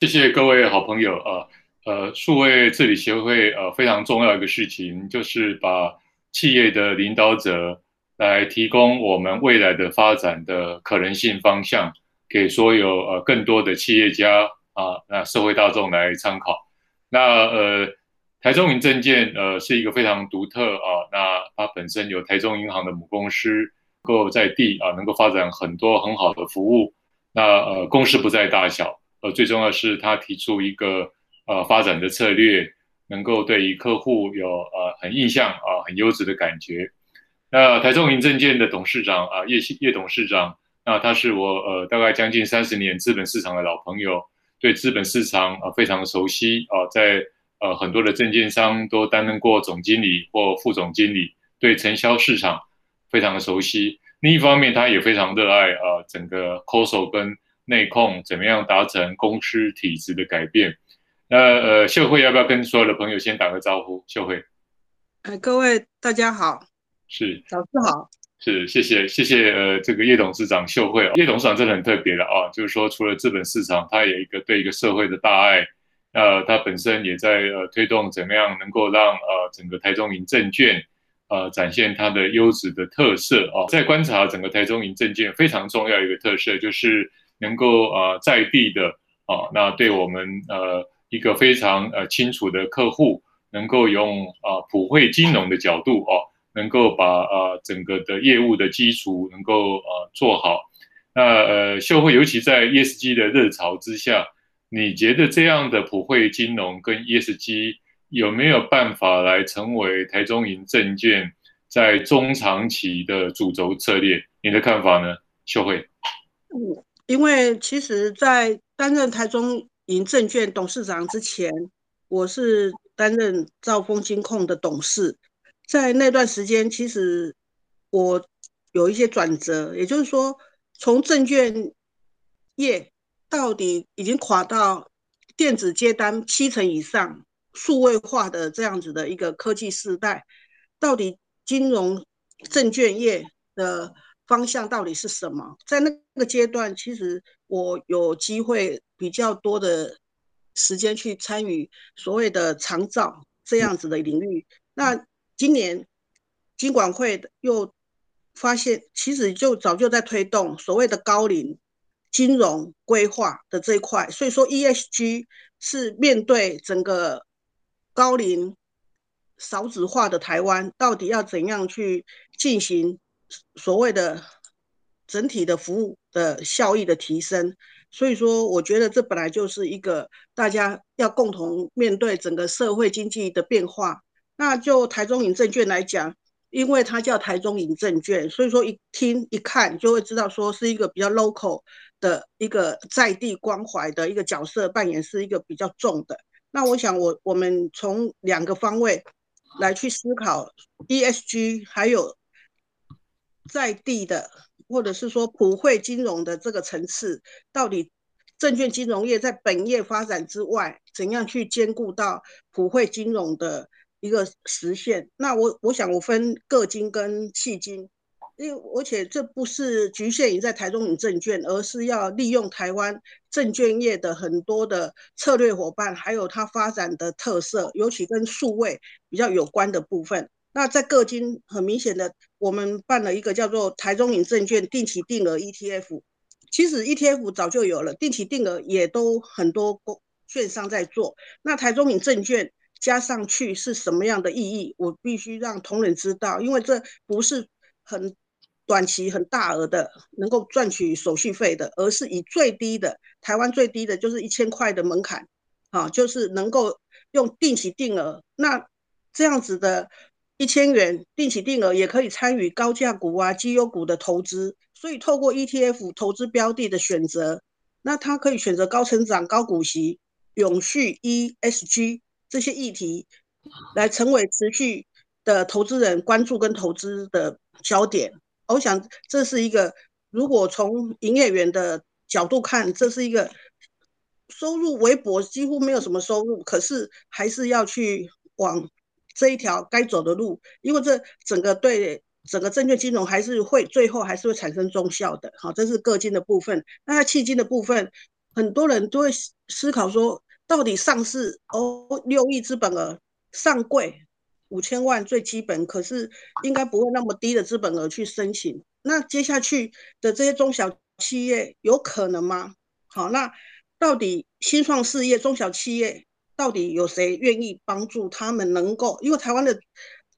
谢谢各位好朋友啊，呃，数位治理协会呃非常重要一个事情，就是把企业的领导者来提供我们未来的发展的可能性方向，给所有呃更多的企业家啊，那社会大众来参考。那呃，台中银证券呃是一个非常独特啊，那它本身有台中银行的母公司，够在地啊能够发展很多很好的服务。那呃，公司不在大小。呃，最重要的是他提出一个呃发展的策略，能够对于客户有呃很印象啊、呃、很优质的感觉。那台中银证券的董事长啊叶叶董事长，那他是我呃大概将近三十年资本市场的老朋友，对资本市场啊、呃、非常熟悉啊、在呃很多的证券商都担任过总经理或副总经理，对承销市场非常的熟悉。另一方面，他也非常热爱、呃、整个 COSO 跟内控怎么样达成公司体制的改变？那呃，秀慧要不要跟所有的朋友先打个招呼？秀慧，哎，各位大家好，是早上好，是谢谢谢谢呃，这个叶董事长秀慧，叶董事长真的很特别的啊，就是说除了资本市场，他有一个对一个社会的大爱，呃，他本身也在呃推动怎么样能够让呃整个台中银证券呃展现它的优质的特色啊，在观察整个台中银证券非常重要一个特色就是。能够呃在地的啊，那对我们呃一个非常呃清楚的客户，能够用啊普惠金融的角度哦，能够把呃整个的业务的基础能够呃做好。那呃秀慧，尤其在 ESG 的热潮之下，你觉得这样的普惠金融跟 ESG 有没有办法来成为台中银证券在中长期的主轴策略？你的看法呢，秀慧？嗯。因为其实，在担任台中银证券董事长之前，我是担任兆丰金控的董事。在那段时间，其实我有一些转折，也就是说，从证券业到底已经垮到电子接单七成以上、数位化的这样子的一个科技时代，到底金融证券业的。方向到底是什么？在那个阶段，其实我有机会比较多的时间去参与所谓的长照这样子的领域。那今年金管会又发现，其实就早就在推动所谓的高龄金融规划的这一块。所以说，ESG 是面对整个高龄少子化的台湾，到底要怎样去进行？所谓的整体的服务的效益的提升，所以说我觉得这本来就是一个大家要共同面对整个社会经济的变化。那就台中银证券来讲，因为它叫台中银证券，所以说一听一看就会知道说是一个比较 local 的一个在地关怀的一个角色扮演是一个比较重的。那我想我我们从两个方位来去思考 ESG 还有。在地的，或者是说普惠金融的这个层次，到底证券金融业在本业发展之外，怎样去兼顾到普惠金融的一个实现？那我我想我分个金跟细金，因为而且这不是局限于在台中银证券，而是要利用台湾证券业的很多的策略伙伴，还有它发展的特色，尤其跟数位比较有关的部分。那在个金很明显的，我们办了一个叫做台中银证券定期定额 ETF。其实 ETF 早就有了，定期定额也都很多公券商在做。那台中银证券加上去是什么样的意义？我必须让同仁知道，因为这不是很短期很大额的能够赚取手续费的，而是以最低的台湾最低的就是一千块的门槛啊，就是能够用定期定额。那这样子的。一千元定期定额也可以参与高价股啊、绩优股的投资，所以透过 ETF 投资标的的选择，那它可以选择高成长、高股息、永续 ESG 这些议题，来成为持续的投资人关注跟投资的焦点。我想这是一个，如果从营业员的角度看，这是一个收入微薄，几乎没有什么收入，可是还是要去往。这一条该走的路，因为这整个对整个证券金融还是会最后还是会产生中效的，好，这是个金的部分。那它企金的部分，很多人都会思考说，到底上市哦，六亿资本额上柜五千万最基本，可是应该不会那么低的资本额去申请。那接下去的这些中小企业有可能吗？好，那到底新创事业、中小企业到底有谁愿意帮助他们能够？因为台湾的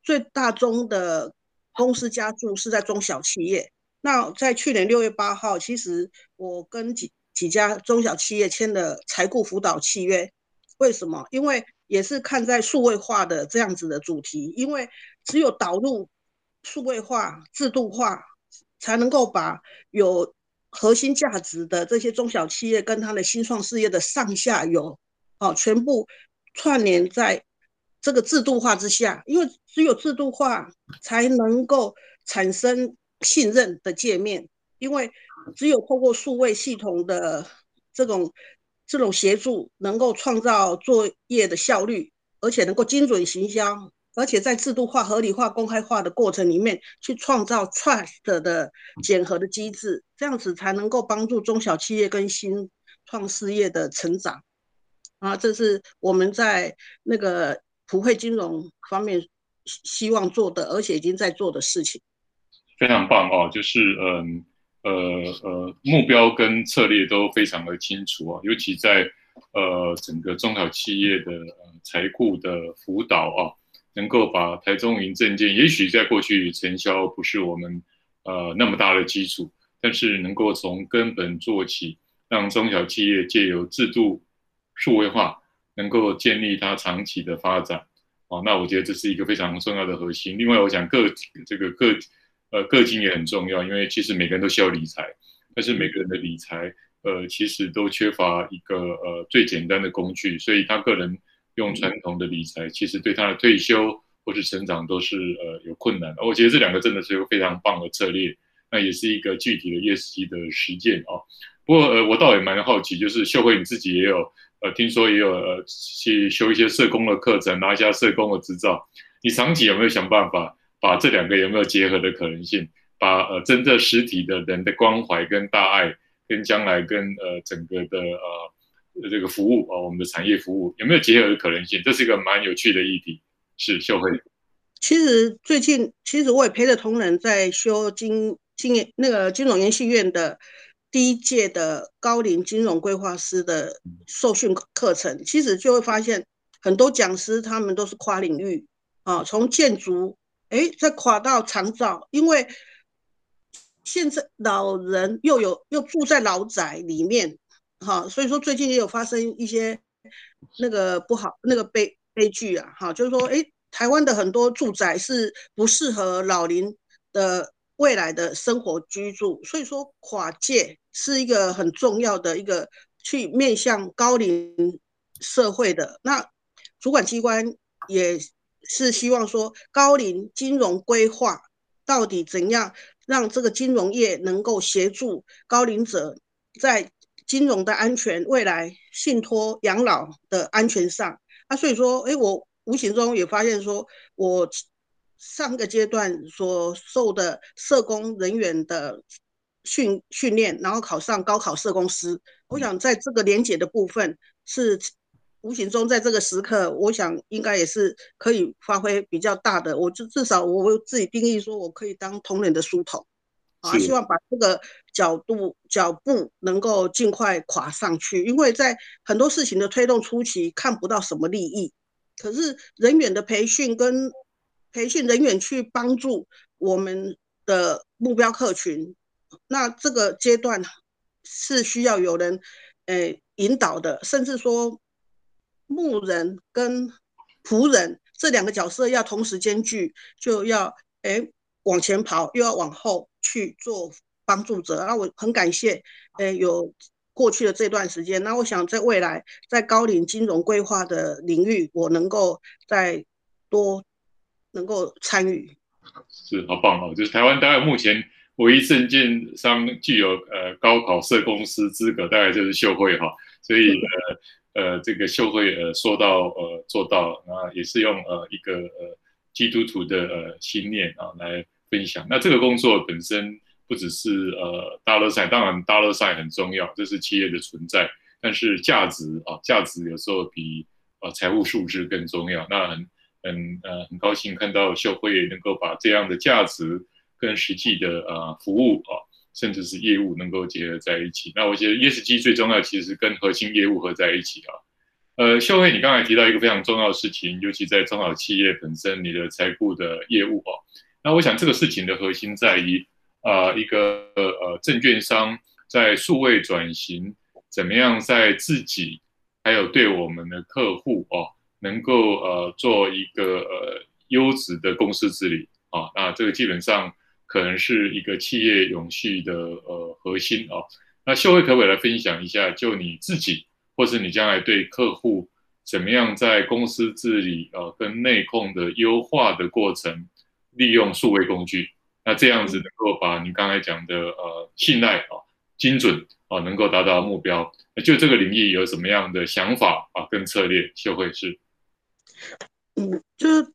最大宗的公司家数是在中小企业。那在去年六月八号，其实我跟几几家中小企业签了财库辅导契约。为什么？因为也是看在数位化的这样子的主题，因为只有导入数位化、制度化，才能够把有核心价值的这些中小企业跟它的新创事业的上下游，哦，全部串联在这个制度化之下。因为只有制度化，才能够产生。信任的界面，因为只有透过数位系统的这种这种协助，能够创造作业的效率，而且能够精准行销，而且在制度化、合理化、公开化的过程里面去创造 trust 的检核的机制，这样子才能够帮助中小企业跟新创事业的成长。啊，这是我们在那个普惠金融方面希望做的，而且已经在做的事情。非常棒哦，就是嗯呃呃目标跟策略都非常的清楚啊，尤其在呃整个中小企业的财库的辅导啊，能够把台中银证券，也许在过去承销不是我们呃那么大的基础，但是能够从根本做起，让中小企业借由制度数位化，能够建立它长期的发展哦，那我觉得这是一个非常重要的核心。另外，我想个这个个。呃，个金也很重要，因为其实每个人都需要理财，但是每个人的理财，呃，其实都缺乏一个呃最简单的工具，所以他个人用传统的理财，其实对他的退休或是成长都是呃有困难的。我觉得这两个真的是一个非常棒的策略，那也是一个具体的 ESG 的实践啊。不过呃，我倒也蛮好奇，就是秀慧你自己也有呃，听说也有呃去修一些社工的课程，拿一下社工的执照，你长期有没有想办法？把这两个有没有结合的可能性？把呃真正实体的人的关怀跟大爱，跟将来跟呃整个的呃这个服务啊、我们的产业服务有没有结合的可能性？这是一个蛮有趣的议题。是秀慧。其实最近，其实我也陪着同仁在修金金那个金融研训院的第一届的高龄金融规划师的受训课程。其实就会发现，很多讲师他们都是跨领域啊，从建筑。哎，再跨到长照，因为现在老人又有又住在老宅里面，哈，所以说最近也有发生一些那个不好那个悲悲剧啊，哈，就是说，哎，台湾的很多住宅是不适合老龄的未来的生活居住，所以说跨界是一个很重要的一个去面向高龄社会的，那主管机关也。是希望说高龄金融规划到底怎样让这个金融业能够协助高龄者在金融的安全、未来信托养老的安全上啊，所以说，哎，我无形中也发现说，我上个阶段所受的社工人员的训训练，然后考上高考社工师，我想在这个连结的部分是。无形中，在这个时刻，我想应该也是可以发挥比较大的。我就至少我自己定义说，我可以当同仁的书童，啊，希望把这个角度脚步能够尽快跨上去。因为在很多事情的推动初期，看不到什么利益，可是人员的培训跟培训人员去帮助我们的目标客群，那这个阶段是需要有人诶引导的，甚至说。牧人跟仆人这两个角色要同时兼具，就要诶往前跑，又要往后去做帮助者。那我很感谢，诶有过去的这段时间。那我想在未来，在高龄金融规划的领域，我能够再多能够参与。是好棒哦！就是台湾大概目前唯一证券商具有呃高考社公司资格，大概就是秀慧哈。所以呃。呃，这个秀慧呃说到呃做到，那也是用呃一个呃基督徒的呃信念啊来分享。那这个工作本身不只是呃 dollar sign，当然 dollar sign 很重要，这是企业的存在。但是价值啊，价值有时候比呃财务数字更重要。那很很呃很高兴看到秀慧能够把这样的价值跟实际的呃服务啊，甚至是业务能够结合在一起。那我觉得 ESG 最重要其实是跟核心业务合在一起啊。呃，秀慧，你刚才提到一个非常重要的事情，尤其在中小企业本身，你的财顾的业务啊，那我想这个事情的核心在于啊、呃，一个呃证券商在数位转型，怎么样在自己还有对我们的客户哦、能够呃做一个呃优质的公司治理啊，那这个基本上可能是一个企业永续的呃核心啊。那秀慧可不可以来分享一下，就你自己？或是你将来对客户怎么样在公司治理呃跟内控的优化的过程，利用数位工具，那这样子能够把你刚才讲的呃信赖啊、精准啊能够达到目标，就这个领域有什么样的想法啊跟策略？秀慧是，嗯，就是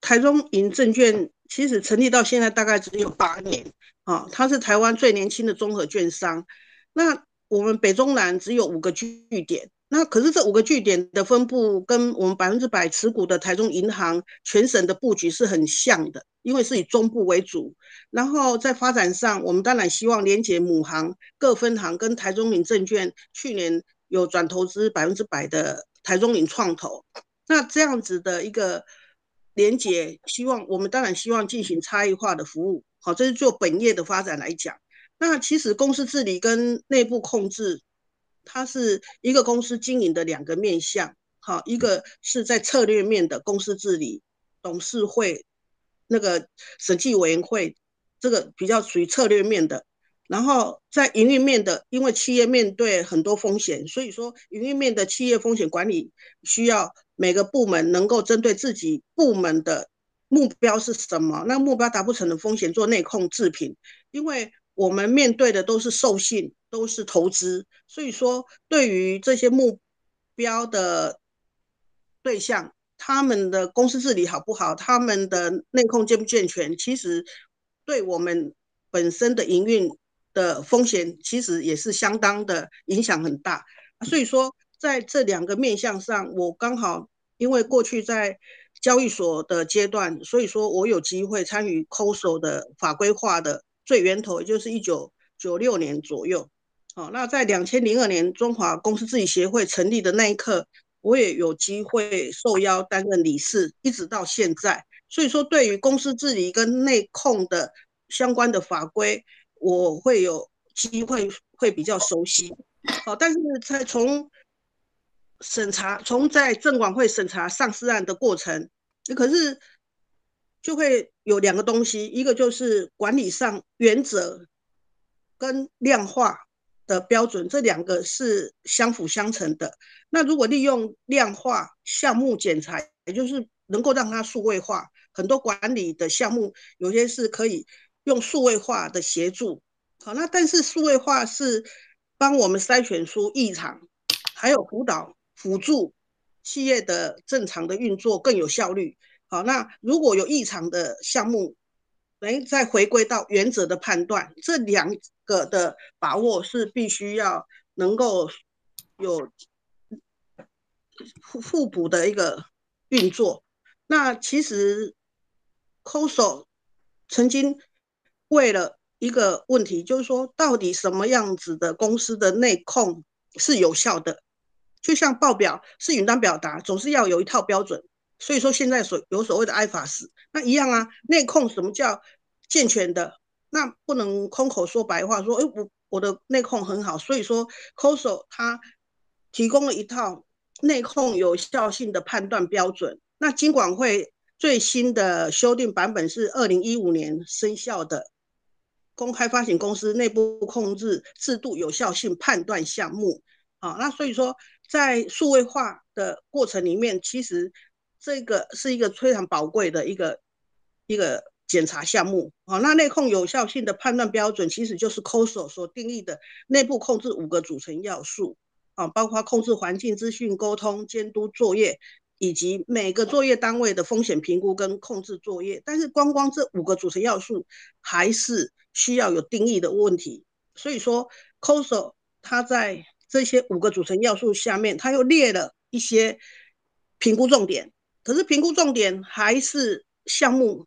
台中银证券其实成立到现在大概只有八年啊，它是台湾最年轻的综合券商，那。我们北中南只有五个据点，那可是这五个据点的分布跟我们百分之百持股的台中银行全省的布局是很像的，因为是以中部为主。然后在发展上，我们当然希望连接母行各分行跟台中银证券去年有转投资百分之百的台中银创投，那这样子的一个连接，希望我们当然希望进行差异化的服务。好，这是做本业的发展来讲。那其实公司治理跟内部控制，它是一个公司经营的两个面向。好，一个是在策略面的公司治理，董事会那个审计委员会，这个比较属于策略面的。然后在营运面的，因为企业面对很多风险，所以说营运面的企业风险管理需要每个部门能够针对自己部门的目标是什么，那目标达不成的风险做内控制评，因为。我们面对的都是授信，都是投资，所以说对于这些目标的对象，他们的公司治理好不好，他们的内控健不健全，其实对我们本身的营运的风险，其实也是相当的影响很大。所以说，在这两个面向上，我刚好因为过去在交易所的阶段，所以说我有机会参与 COSO 的法规化的。最源头也就是一九九六年左右，好，那在两千零二年中华公司治理协会成立的那一刻，我也有机会受邀担任理事，一直到现在。所以说，对于公司治理跟内控的相关的法规，我会有机会会比较熟悉。好，但是在从审查，从在证管会审查上市案的过程，可是。就会有两个东西，一个就是管理上原则跟量化的标准，这两个是相辅相成的。那如果利用量化项目检查，也就是能够让它数位化，很多管理的项目有些是可以用数位化的协助。好，那但是数位化是帮我们筛选出异常，还有辅导辅助企业的正常的运作更有效率。好，那如果有异常的项目，哎，再回归到原则的判断，这两个的把握是必须要能够有互互补的一个运作。那其实 COSO 曾经为了一个问题，就是说到底什么样子的公司的内控是有效的？就像报表是云端表达，总是要有一套标准。所以说现在所有所谓的 IFRS，那一样啊，内控什么叫健全的？那不能空口说白话，说哎我我的内控很好。所以说 COSO 它提供了一套内控有效性的判断标准。那金管会最新的修订版本是二零一五年生效的公开发行公司内部控制制度有效性判断项目。啊，那所以说在数位化的过程里面，其实。这个是一个非常宝贵的一个一个检查项目，好，那内控有效性的判断标准其实就是 COSO 所定义的内部控制五个组成要素，啊，包括控制环境、资讯沟通、监督作业，以及每个作业单位的风险评估跟控制作业。但是光光这五个组成要素还是需要有定义的问题，所以说 COSO 它在这些五个组成要素下面，它又列了一些评估重点。可是评估重点还是项目，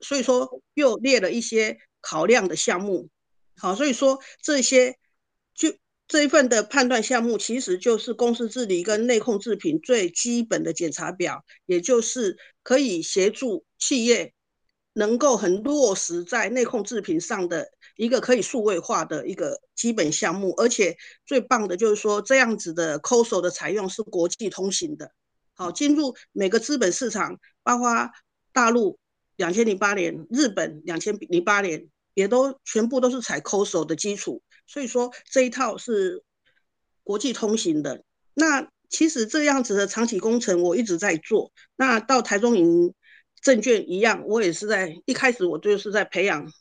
所以说又列了一些考量的项目。好，所以说这些这一份的判断项目，其实就是公司治理跟内控制评最基本的检查表，也就是可以协助企业能够很落实在内控制评上的一个可以数位化的一个基本项目。而且最棒的就是说，这样子的 COSO 的采用是国际通行的。好，进入每个资本市场，包括大陆两千零八年，日本两千零八年，也都全部都是采 COSO 的基础，所以说这一套是国际通行的。那其实这样子的长期工程我一直在做。那到台中银证券一样，我也是在一开始我就是在培养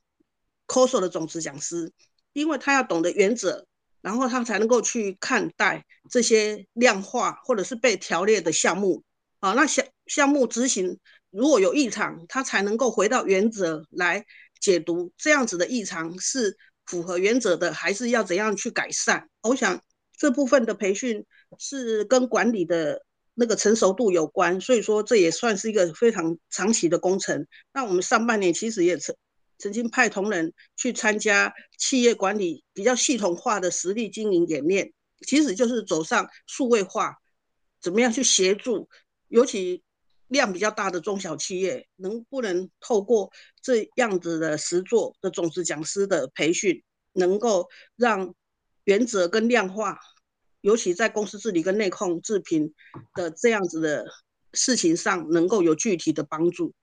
COSO 的种子讲师，因为他要懂得原则。然后他才能够去看待这些量化或者是被条列的项目啊，那项项目执行如果有异常，他才能够回到原则来解读这样子的异常是符合原则的，还是要怎样去改善？我想这部分的培训是跟管理的那个成熟度有关，所以说这也算是一个非常长期的工程。那我们上半年其实也曾。曾经派同仁去参加企业管理比较系统化的实力经营演练，其实就是走上数位化，怎么样去协助，尤其量比较大的中小企业，能不能透过这样子的实作的种子讲师的培训，能够让原则跟量化，尤其在公司治理跟内控制评的这样子的事情上，能够有具体的帮助。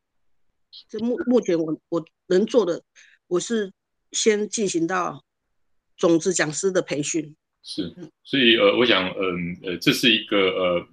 这目目前我我能做的，我是先进行到种子讲师的培训。是，所以呃，我想，嗯，呃，这是一个呃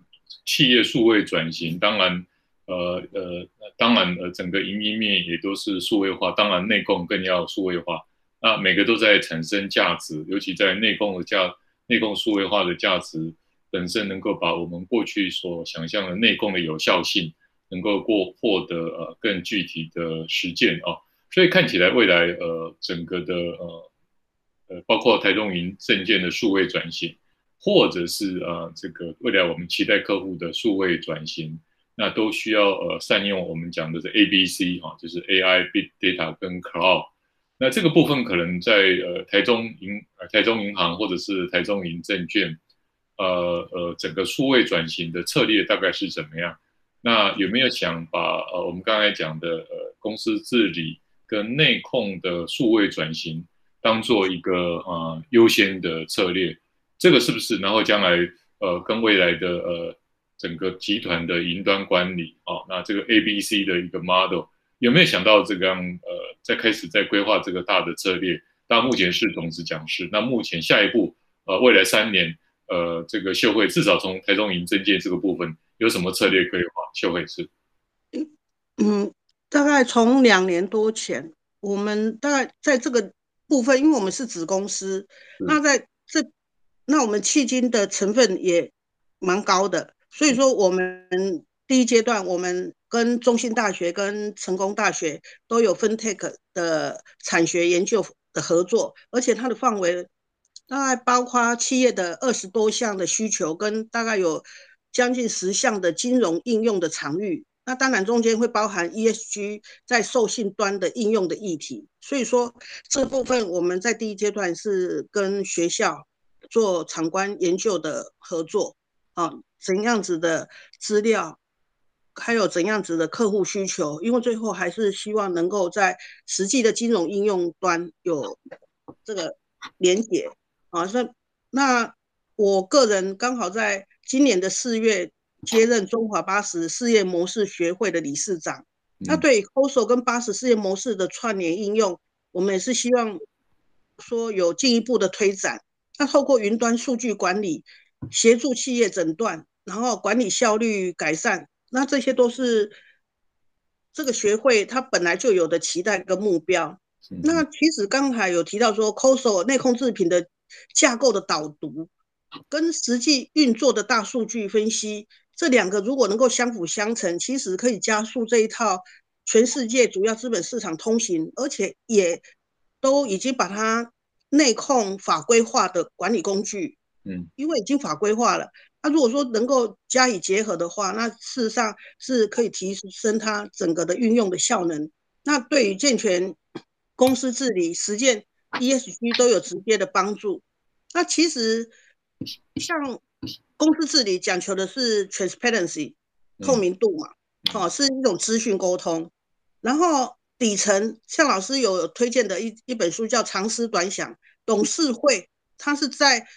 企业数位转型，当然，呃呃，当然呃，整个营运面也都是数位化，当然内控更要数位化。那每个都在产生价值，尤其在内控的价，内控数位化的价值本身，能够把我们过去所想象的内控的有效性。能够过获得呃更具体的实践啊，所以看起来未来呃整个的呃呃包括台中银证券的数位转型，或者是呃这个未来我们期待客户的数位转型，那都需要呃善用我们讲的是 A B C 哈，就是 AI、Big Data 跟 Cloud。那这个部分可能在呃台中银台中银行或者是台中银证券，呃呃整个数位转型的策略大概是怎么样？那有没有想把呃我们刚才讲的呃公司治理跟内控的数位转型当做一个呃优先的策略？这个是不是？然后将来呃跟未来的呃整个集团的云端管理哦，那这个 A B C 的一个 model 有没有想到这个样呃在开始在规划这个大的策略？到目前是董事讲师，那目前下一步呃未来三年呃这个秀慧至少从台中银证券这个部分。有什么策略规划？秀慧是，嗯，大概从两年多前，我们大概在这个部分，因为我们是子公司，那在这，那我们迄今的成分也蛮高的，所以说我们第一阶段，我们跟中兴大学、跟成功大学都有 FinTech 的产学研究的合作，而且它的范围大概包括企业的二十多项的需求，跟大概有。将近十项的金融应用的场域，那当然中间会包含 ESG 在授信端的应用的议题。所以说这部分我们在第一阶段是跟学校做场观研究的合作啊，怎样子的资料，还有怎样子的客户需求，因为最后还是希望能够在实际的金融应用端有这个连接啊。那那我个人刚好在。今年的四月接任中华巴士事业模式学会的理事长。那对 COSO 跟巴士事业模式的串联应用，我们也是希望说有进一步的推展。那透过云端数据管理，协助企业诊断，然后管理效率改善，那这些都是这个学会它本来就有的期待跟目标。那其实刚才有提到说 COSO 内控制品的架构的导读。跟实际运作的大数据分析，这两个如果能够相辅相成，其实可以加速这一套全世界主要资本市场通行，而且也都已经把它内控法规化的管理工具，嗯，因为已经法规化了。那如果说能够加以结合的话，那事实上是可以提升它整个的运用的效能。那对于健全公司治理、实践 ESG 都有直接的帮助。那其实像公司治理讲求的是 transparency 透明度嘛，哦，是一种资讯沟通。然后底层像老师有推荐的一一本书叫《长思短想》，董事会它是在。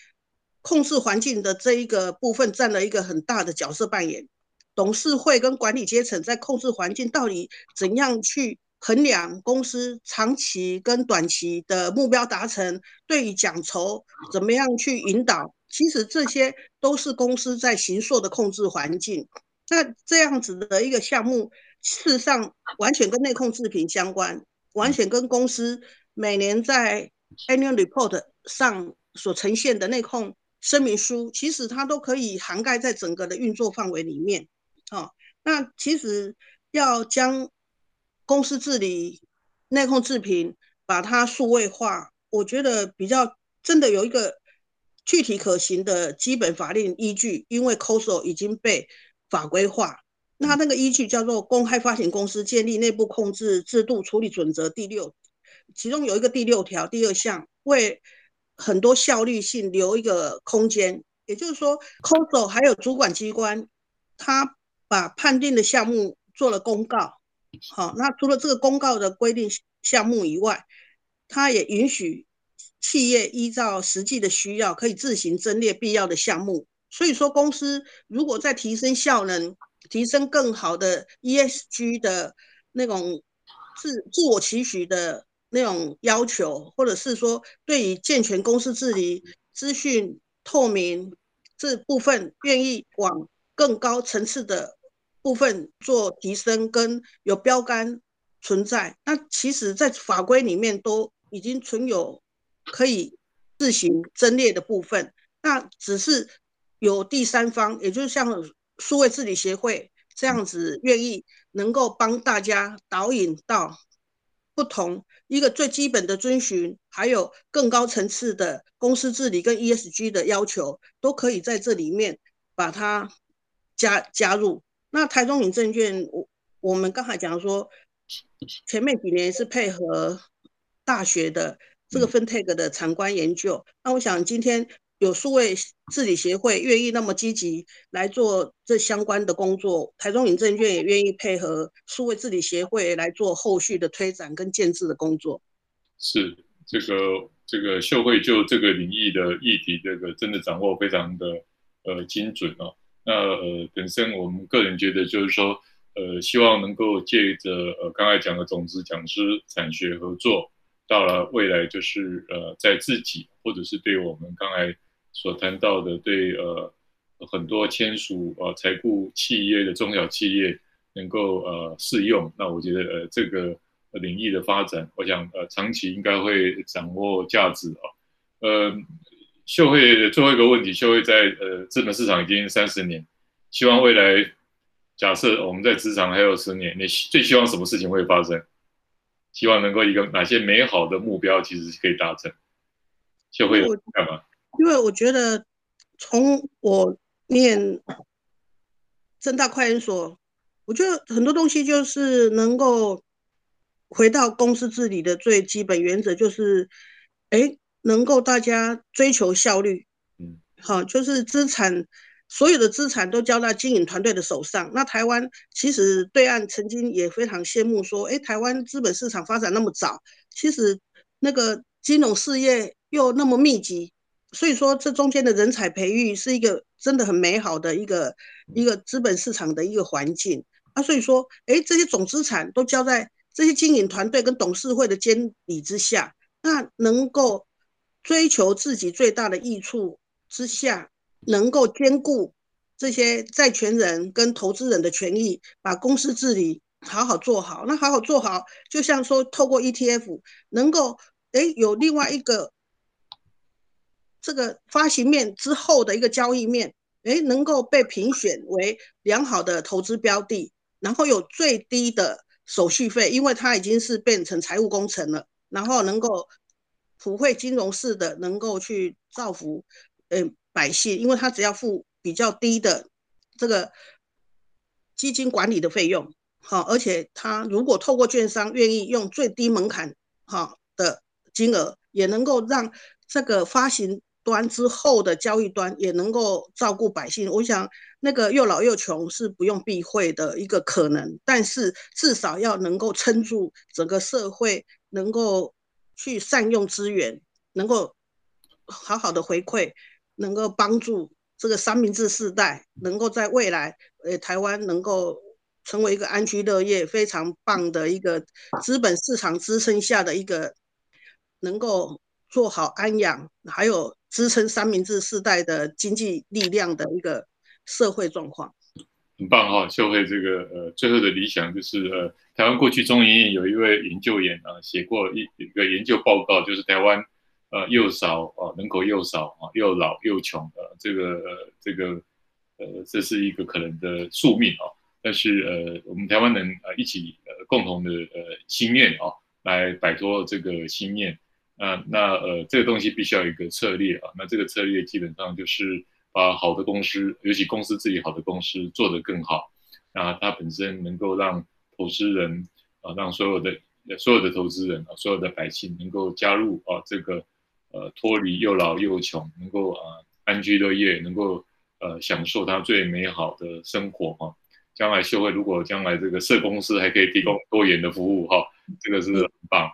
控制环境的这一个部分占了一个很大的角色扮演，董事会跟管理阶层在控制环境到底怎样去衡量公司长期跟短期的目标达成，对于奖酬怎么样去引导，其实这些都是公司在行硕的控制环境。那这样子的一个项目，事实上完全跟内控制品相关，完全跟公司每年在 annual report 上所呈现的内控。声明书其实它都可以涵盖在整个的运作范围里面，哦，那其实要将公司治理内控制品把它数位化，我觉得比较真的有一个具体可行的基本法令依据，因为 COSO 已经被法规化，那那个依据叫做《公开发行公司建立内部控制制度处理准则》第六，其中有一个第六条第二项为。很多效率性留一个空间，也就是说，COSO 还有主管机关，他把判定的项目做了公告。好，那除了这个公告的规定项目以外，他也允许企业依照实际的需要，可以自行增列必要的项目。所以说，公司如果在提升效能、提升更好的 ESG 的那种自自我期许的。那种要求，或者是说对于健全公司治理、资讯透明这部分，愿意往更高层次的部分做提升，跟有标杆存在，那其实在法规里面都已经存有可以自行增列的部分，那只是有第三方，也就是像数位治理协会这样子，愿意能够帮大家导引到。不同一个最基本的遵循，还有更高层次的公司治理跟 ESG 的要求，都可以在这里面把它加加入。那台中银证券，我我们刚才讲说，前面几年是配合大学的这个 FinTech 的产官研究，那我想今天。有数位治理协会愿意那么积极来做这相关的工作，台中影证券也愿意配合数位治理协会来做后续的推展跟建制的工作。是这个这个秀慧就这个领域的议题，这个真的掌握非常的呃精准哦。那呃本身我们个人觉得就是说呃希望能够借着呃刚才讲的种子讲师产学合作，到了未来就是呃在自己或者是对我们刚才。所谈到的对呃很多签署呃财顾企业的中小企业能够呃适用，那我觉得呃这个领域的发展，我想呃长期应该会掌握价值啊。呃，秀慧的最后一个问题，秀慧在呃资本市场已经三十年，希望未来假设我们在职场还有十年，你最希望什么事情会发生？希望能够一个哪些美好的目标其实是可以达成？秀慧干嘛？因为我觉得，从我念正大快研所，我觉得很多东西就是能够回到公司治理的最基本原则，就是，哎，能够大家追求效率，嗯，好，就是资产，所有的资产都交到经营团队的手上。那台湾其实对岸曾经也非常羡慕说，哎，台湾资本市场发展那么早，其实那个金融事业又那么密集。所以说，这中间的人才培育是一个真的很美好的一个一个资本市场的一个环境啊。所以说，哎，这些总资产都交在这些经营团队跟董事会的监理之下，那能够追求自己最大的益处之下，能够兼顾这些债权人跟投资人的权益，把公司治理好好做好。那好好做好，就像说透过 ETF，能够哎有另外一个。这个发行面之后的一个交易面，诶，能够被评选为良好的投资标的，然后有最低的手续费，因为它已经是变成财务工程了，然后能够普惠金融式的能够去造福，嗯，百姓，因为他只要付比较低的这个基金管理的费用，好，而且他如果透过券商愿意用最低门槛好的金额，也能够让这个发行端之后的交易端也能够照顾百姓。我想那个又老又穷是不用避讳的一个可能，但是至少要能够撑住整个社会，能够去善用资源，能够好好的回馈，能够帮助这个三明治世代，能够在未来，呃，台湾能够成为一个安居乐业、非常棒的一个资本市场支撑下的一个，能够做好安养，还有支撑三明治世代的经济力量的一个社会状况。很棒哈，秀慧这个呃，最后的理想就是呃，台湾过去中研院有一位研究员啊，写过一一个研究报告，就是台湾。呃，又少啊，人口又少啊，又老又穷啊，这个呃，这个呃，这是一个可能的宿命啊。但是呃，我们台湾人呃一起呃共同的呃心愿啊，来摆脱这个心念。那那呃，这个东西必须要有一个策略啊。那这个策略基本上就是把好的公司，尤其公司自己好的公司做得更好。那它本身能够让投资人啊，让所有的所有的投资人啊，所有的百姓能够加入啊这个。呃，脱离又老又穷，能够啊安居乐业，能够呃享受他最美好的生活哈。将来社会如果将来这个社公司还可以提供多元的服务哈，这个是很棒。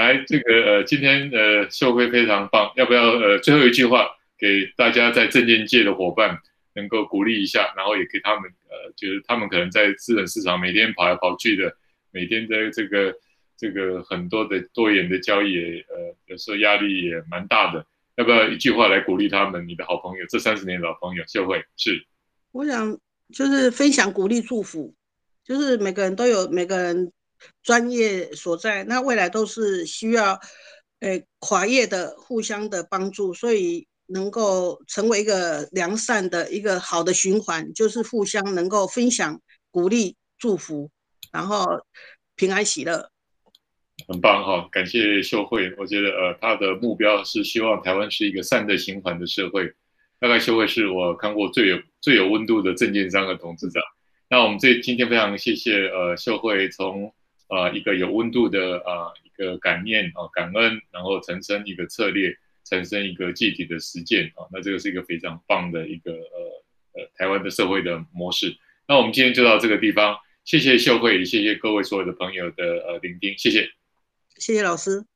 来，这个呃今天呃秀慧非常棒，要不要呃最后一句话给大家在证券界的伙伴能够鼓励一下，然后也给他们呃就是他们可能在资本市场每天跑来跑去的，每天的这个。这个很多的多元的交易，呃，有时候压力也蛮大的。要不要一句话来鼓励他们？你的好朋友，这三十年的老朋友，秀慧是。我想就是分享、鼓励、祝福，就是每个人都有每个人专业所在，那未来都是需要，呃，跨业的互相的帮助，所以能够成为一个良善的一个好的循环，就是互相能够分享、鼓励、祝福，然后平安喜乐。很棒哈，感谢秀慧。我觉得呃，他的目标是希望台湾是一个善的循环的社会。大概秀慧是我看过最有最有温度的证券商的董事长。那我们这今天非常谢谢呃秀慧从呃一个有温度的啊、呃、一个感念啊、感恩，然后产生一个策略，产生一个具体的实践啊、那这个是一个非常棒的一个呃呃台湾的社会的模式。那我们今天就到这个地方，谢谢秀慧，也谢谢各位所有的朋友的呃聆听，谢谢。谢谢老师。